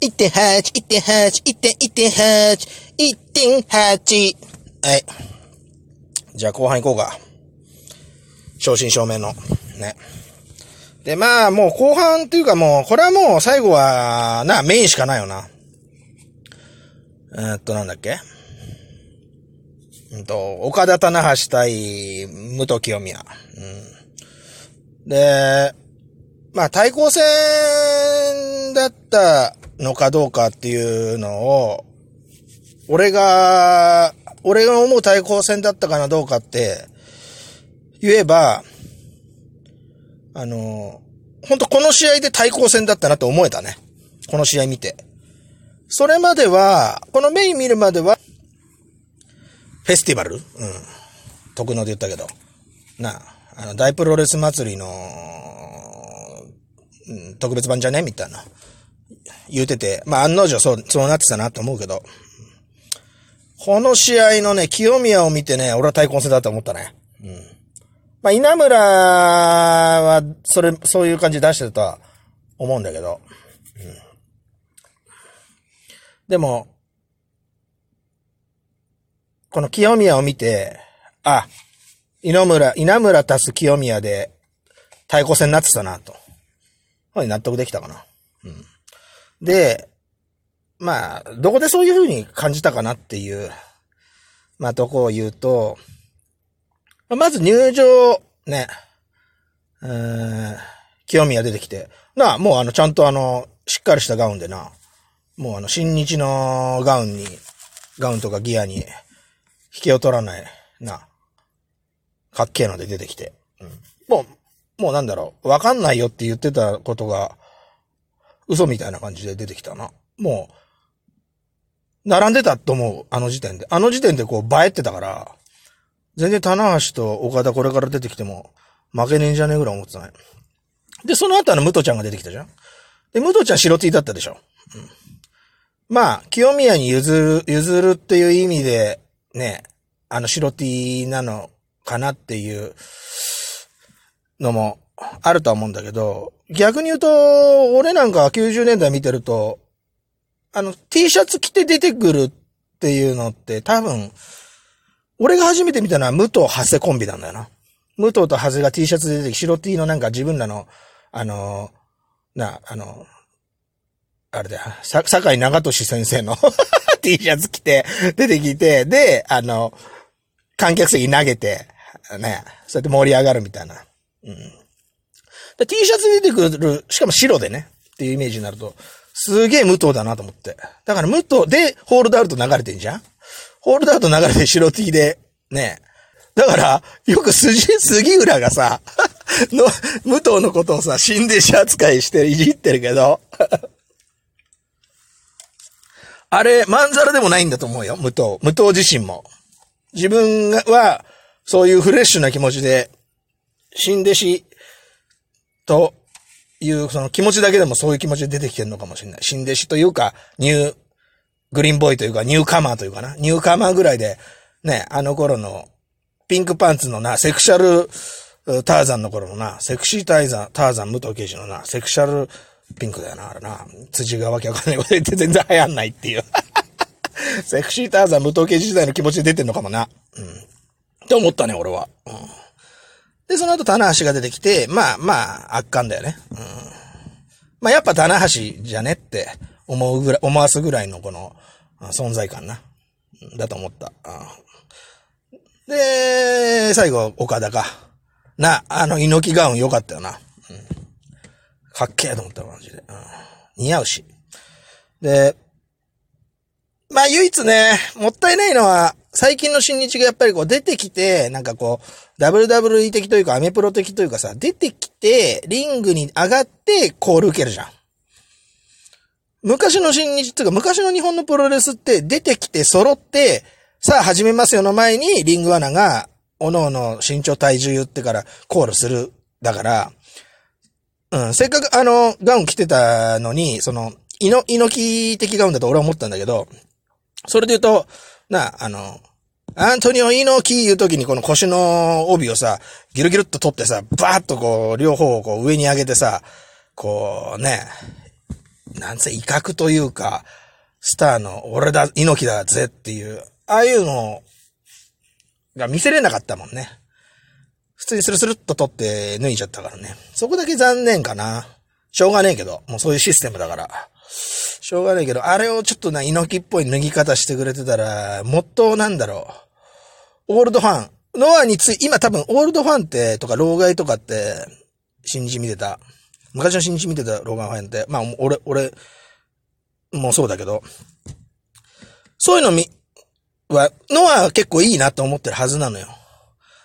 1.8、1.8、1.8、1.8。はい。じゃあ後半行こうか。正真正銘の。ね。で、まあ、もう後半っていうかもう、これはもう最後は、な、メインしかないよな。えっと、なんだっけ？うんと、岡田棚橋対武藤清宮。うん。で、まあ、対抗戦だったのかどうかっていうのを、俺が、俺が思う対抗戦だったかなどうかって、言えば、あの、本当この試合で対抗戦だったなって思えたね。この試合見て。それまでは、このメイン見るまでは、フェスティバル？うん。徳野で言ったけど。なあ、あの、大プロレス祭りの、うん、特別版じゃね？みたいな。言うてて、まあ案の定そう、そうなってたなと思うけど。この試合のね、清宮を見てね、俺は対抗戦だと思ったね。うん。まあ、稲村は、それ、そういう感じ出してるとは思うんだけど。うん。でも、この清宮を見て、あ、稲村、稲村足す清宮で対抗戦になってたなと。はい、納得できたかな。うん。で、まあ、どこでそういう風に感じたかなっていう、まあ、とこを言うと、まず入場、ね、うーん、清宮出てきて、なあ、もうあの、ちゃんとあの、しっかりしたガウンでな、もうあの、新日のガウンに、ガウンとかギアに、引けを取らない、な、かっけえので出てきて、うん。もう、もうなんだろう、わかんないよって言ってたことが、嘘みたいな感じで出てきたな。もう、並んでたと思う、あの時点で。あの時点でこう、映えてたから、全然棚橋と岡田これから出てきても、負けねえんじゃねえぐらい思ってたね。で、その後あの、武藤ちゃんが出てきたじゃんで、武藤ちゃん白 T だったでしょ。うん。まあ、清宮に譲る、譲るっていう意味で、ね、あの白 T なのかなっていうのもあると思うんだけど、逆に言うと、俺なんか90年代見てると、あの、T シャツ着て出てくるっていうのって多分、俺が初めて見たのは武藤長谷コンビなんだよな。武藤と長谷が T シャツで出てき、白 T のなんか自分らの、あの、な、あの、あれだよ、さ、坂井長俊先生の T シャツ着て出てきて、で、あの、観客席投げて、ね、そうやって盛り上がるみたいな。うん。T シャツで出てくる、しかも白でね、っていうイメージになると、すげえ武藤だなと思って。だから武藤でホールドアウト流れてんじゃん？ホールドアウト流れて白 T で、ね。だから、よく筋、杉浦がさ、の、武藤のことをさ、死んで死扱いしていじってるけど、あれ、まんざらでもないんだと思うよ、武藤。武藤自身も。自分は、そういうフレッシュな気持ちで、新弟子という、その気持ちだけでもそういう気持ちで出てきてるのかもしれない。新弟子というか、ニュー、グリーンボーイというか、ニューカマーというかな。ニューカマーぐらいで、ね、あの頃の、ピンクパンツのな、セクシャル、ターザンの頃のな、セクシータイザン、ターザン武藤刑事のな、セクシャルピンクだよな、あれな。辻がわけわかんないこと言って全然流行んないっていう。セクシーターザン武藤刑事時代の気持ちで出てんのかもな。うん。って思ったね、俺は。で、その後、棚橋が出てきて、まあまあ、圧巻だよね。うん。まあやっぱ棚橋じゃねって思うぐらい、思わすぐらいのこの、存在感な。だと思った。うんで、最後、岡田か。な、あの、猪木ガウン良かったよな。うん。かっけえと思ったマジで。うん。似合うし。で、まあ唯一ね、もったいないのは、最近の新日がやっぱりこう出てきて、なんかこう、WWE 的というかアメプロ的というかさ、出てきて、リングに上がってコール受けるじゃん。昔の新日っていうか、昔の日本のプロレスって出てきて揃って、さあ始めますよの前に、リングアナが、おのおの身長体重言ってからコールする。だから、うん、せっかくあの、ガウン着てたのに、その、いの、猪木的ガウンだと俺は思ったんだけど、それで言うと、な、あの、アントニオ猪木言う時にこの腰の帯をさ、ギルギルっと取ってさ、バーッとこう、両方をこう上に上げてさ、こうね、なんせ威嚇というか、スターの俺だ、猪木だぜっていう、ああいうのが見せれなかったもんね。普通にスルスルっと取って脱いじゃったからね。そこだけ残念かな。しょうがねえけど、もうそういうシステムだから。しょうがねえけど、あれをちょっとな、猪木っぽい脱ぎ方してくれてたら、もっとなんだろう。オールドファン。ノアについ、今多分オールドファンって、とか、老害とかって、新日見てた。昔の新日見てた老害ファンって、まあ、俺、俺、もうそうだけど、そういうのみ、は、のは結構いいなと思ってるはずなのよ。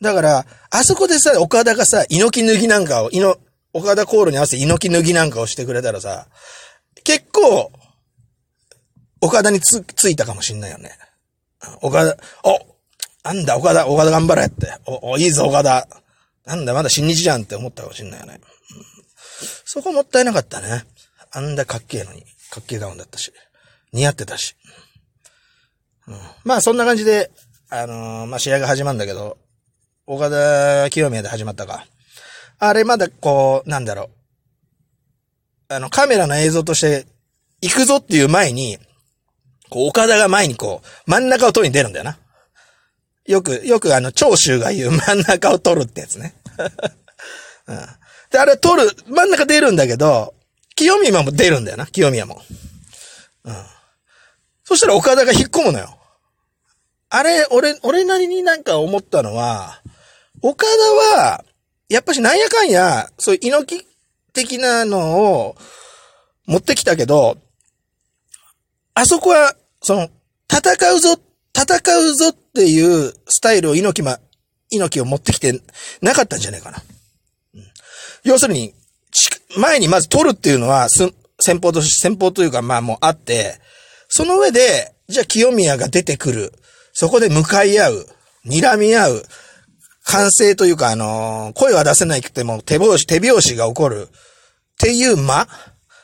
だから、あそこでさ、岡田がさ、猪木脱ぎなんかを、猪、岡田コールに合わせて猪木脱ぎなんかをしてくれたらさ、結構、岡田につ、ついたかもしんないよね。岡田、お、なんだ岡田、岡田頑張れって。お、お、いいぞ岡田。なんだまだ新日じゃんって思ったかもしんないよね。うん、そこもったいなかったね。あんだかっけえのに。かっけえダウンだったし。似合ってたし。うん、まあそんな感じで、あのー、まあ試合が始まるんだけど、岡田清宮で始まったか。あれまだこう、なんだろう。あの、カメラの映像として、行くぞっていう前に、こう、岡田が前にこう、真ん中を取りに出るんだよな。よく、よくあの、長州が言う真ん中を取るってやつね。うん。で、あれ取る、真ん中出るんだけど、清宮も出るんだよな、清宮も。うん。そしたら岡田が引っ込むのよ。あれ、俺、俺なりになんか思ったのは、岡田は、やっぱしなんやかんや、そういう猪木的なのを持ってきたけど、あそこは、その、戦うぞ、戦うぞっていうスタイルを猪木ま、猪木を持ってきてなかったんじゃないかな。うん、要するに、前にまず取るっていうのは、先方と、先方というかまあもうあって、その上で、じゃあ清宮が出てくる。そこで向かい合う。睨み合う。完成というか、あのー、声は出せないくても手拍子、手拍子が起こる。っていう間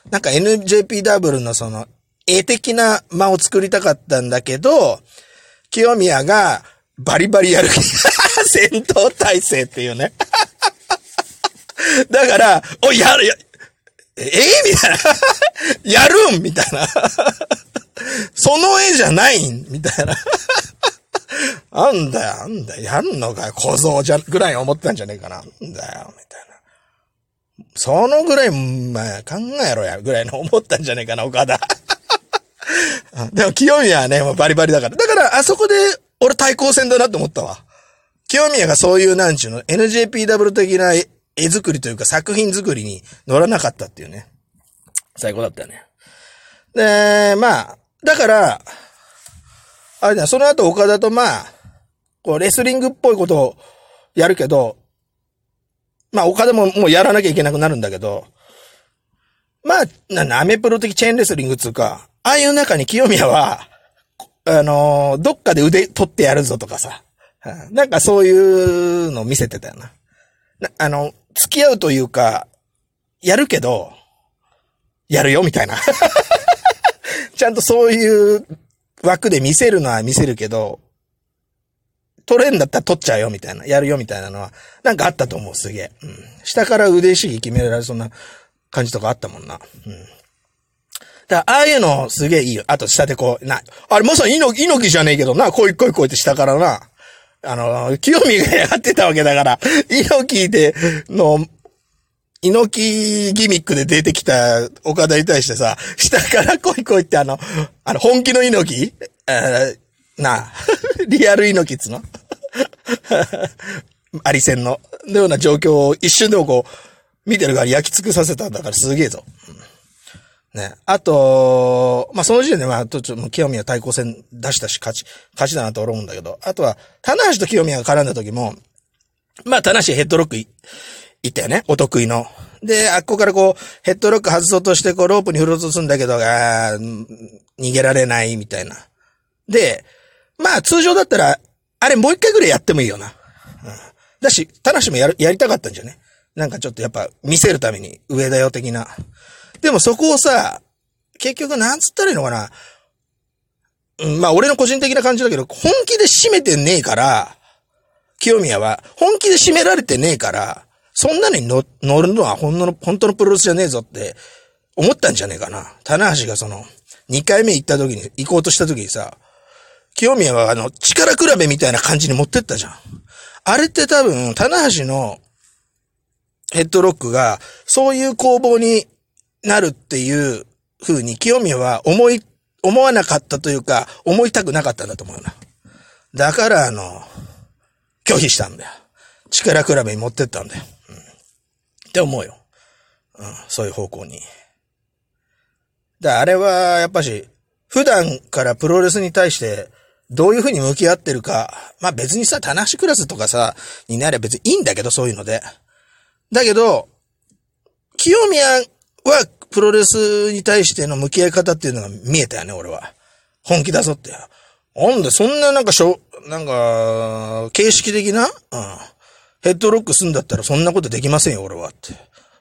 なんか NJPW のその、絵的な間を作りたかったんだけど、清宮がバリバリやる。戦闘態勢っていうね。だから、お、やる、や、ええ？みたいな。やるん？みたいな。その絵じゃないん？みたいな。あんだよ、あんだよ、やんのかよ、小僧じゃ、ぐらい思ったんじゃねえかな。んだよ、みたいな。そのぐらい、まあ、考えろや、ぐらいの思ったんじゃねえかな、岡田。でも、清宮はね、もうバリバリだから。だから、あそこで、俺対抗戦だなって思ったわ。清宮がそういう、なんちゅうの、NJPW 的な絵作りというか作品作りに乗らなかったっていうね。最高だったよね。で、まあ、だから、あれだ、その後岡田とまあ、こう、レスリングっぽいことをやるけど、まあ、岡田ももうやらなきゃいけなくなるんだけど、まあ、な、アメプロ的チェーンレスリングつうか、ああいう中に清宮は、あのー、どっかで腕取ってやるぞとかさ、なんかそういうのを見せてたよな。なあの、付き合うというか、やるけど、やるよみたいな。ちゃんとそういう枠で見せるのは見せるけど、取れんだったら取っちゃうよみたいな、やるよみたいなのは、なんかあったと思う、すげえ。うん。下から腕主義決められそんな感じとかあったもんな。うん。だああいうのすげえいいよ。あと下でこう、な、あれまさに猪木、猪木じゃねえけどな、こういこいこいって下からな、あの、清見がやってたわけだから、猪木で、の、猪木ギミックで出てきた岡田に対してさ、下から来い来いってあの、あの、本気の猪木？えなあ、リアル猪木っつの？ありせんの。のような状況を一瞬でもこう、見てる側に焼き尽くさせたんだからすげえぞ。うん、ね。あと、まあ、その時点でまあ、ちょっと清宮対抗戦出したし勝ち、勝ちだなと思うんだけど、あとは、棚橋と清宮が絡んだ時も、まあ、棚橋ヘッドロックいいったよね。お得意の。で、あっこからこう、ヘッドロック外そうとして、こう、ロープに振ろうとするんだけど、あ逃げられない、みたいな。で、まあ、通常だったら、あれもう一回ぐらいやってもいいよな。うん。だし、タナシもやる、やりたかったんじゃねなんかちょっとやっぱ、見せるために、上だよ的な。でもそこをさ、結局なんつったらいいのかな。うん、まあ、俺の個人的な感じだけど、本気で締めてねえから、清宮は、本気で締められてねえから、そんなのに乗るのは本当の、本当のプロレスじゃねえぞって思ったんじゃねえかな。棚橋がその、2回目行った時に、行こうとした時にさ、清宮はあの、力比べみたいな感じに持ってったじゃん。あれって多分、棚橋のヘッドロックが、そういう攻防になるっていう風に清宮は思い、思わなかったというか、思いたくなかったんだと思うな。だから、あの、拒否したんだよ。力比べに持ってったんだよ。うん。って思うよ。うん、そういう方向に。だあれは、やっぱし、普段からプロレスに対して、どういう風に向き合ってるか。まあ別にさ、棚橋クラスとかさ、になれば別にいいんだけど、そういうので。だけど、清宮はプロレスに対しての向き合い方っていうのが見えたよね、俺は。本気だぞって。なんで、そんななんかしょ、なんか、形式的なうん。ヘッドロックすんだったらそんなことできませんよ、俺はって。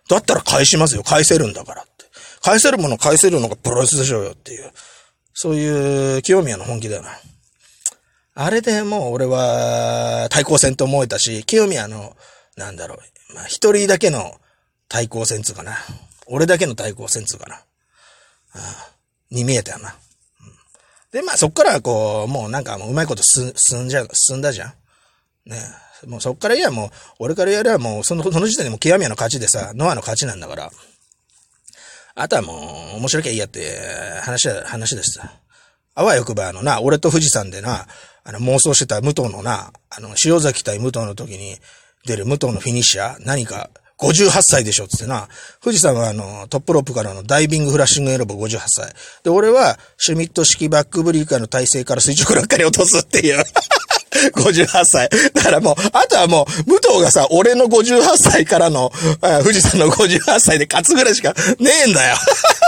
だったら返しますよ、返せるんだからって。返せるもの返せるのがプロレスでしょうよっていう。そういう清宮の本気だよな。あれでもう俺は対抗戦と思えたし、清宮の、なんだろう、まあ一人だけの対抗戦つうかな。俺だけの対抗戦つうかな。ああに見えたよな。で、まあそっからこう、もうなんかもううまいこと進んじゃ、進んだじゃん。ねもうそっからいやもう、俺からやればもう、その、その時点でもう極みの勝ちでさ、ノアの勝ちなんだから。あとはもう、面白きゃいいやって話だ、話でさ。あわよくばあのな、俺と富士山でな、あの妄想してた武藤のな、あの、塩崎対武藤の時に出る武藤のフィニッシャー、何か、58歳でしょ、つってな。富士山はあの、トップロープからのダイビングフラッシングエロボ58歳。で、俺は、シュミット式バックブリーカーの体勢から垂直落下に落とすっていう。58歳。だからもう、あとはもう、武藤がさ、俺の58歳からの、富士山の58歳で勝つぐらいしかねえんだよ。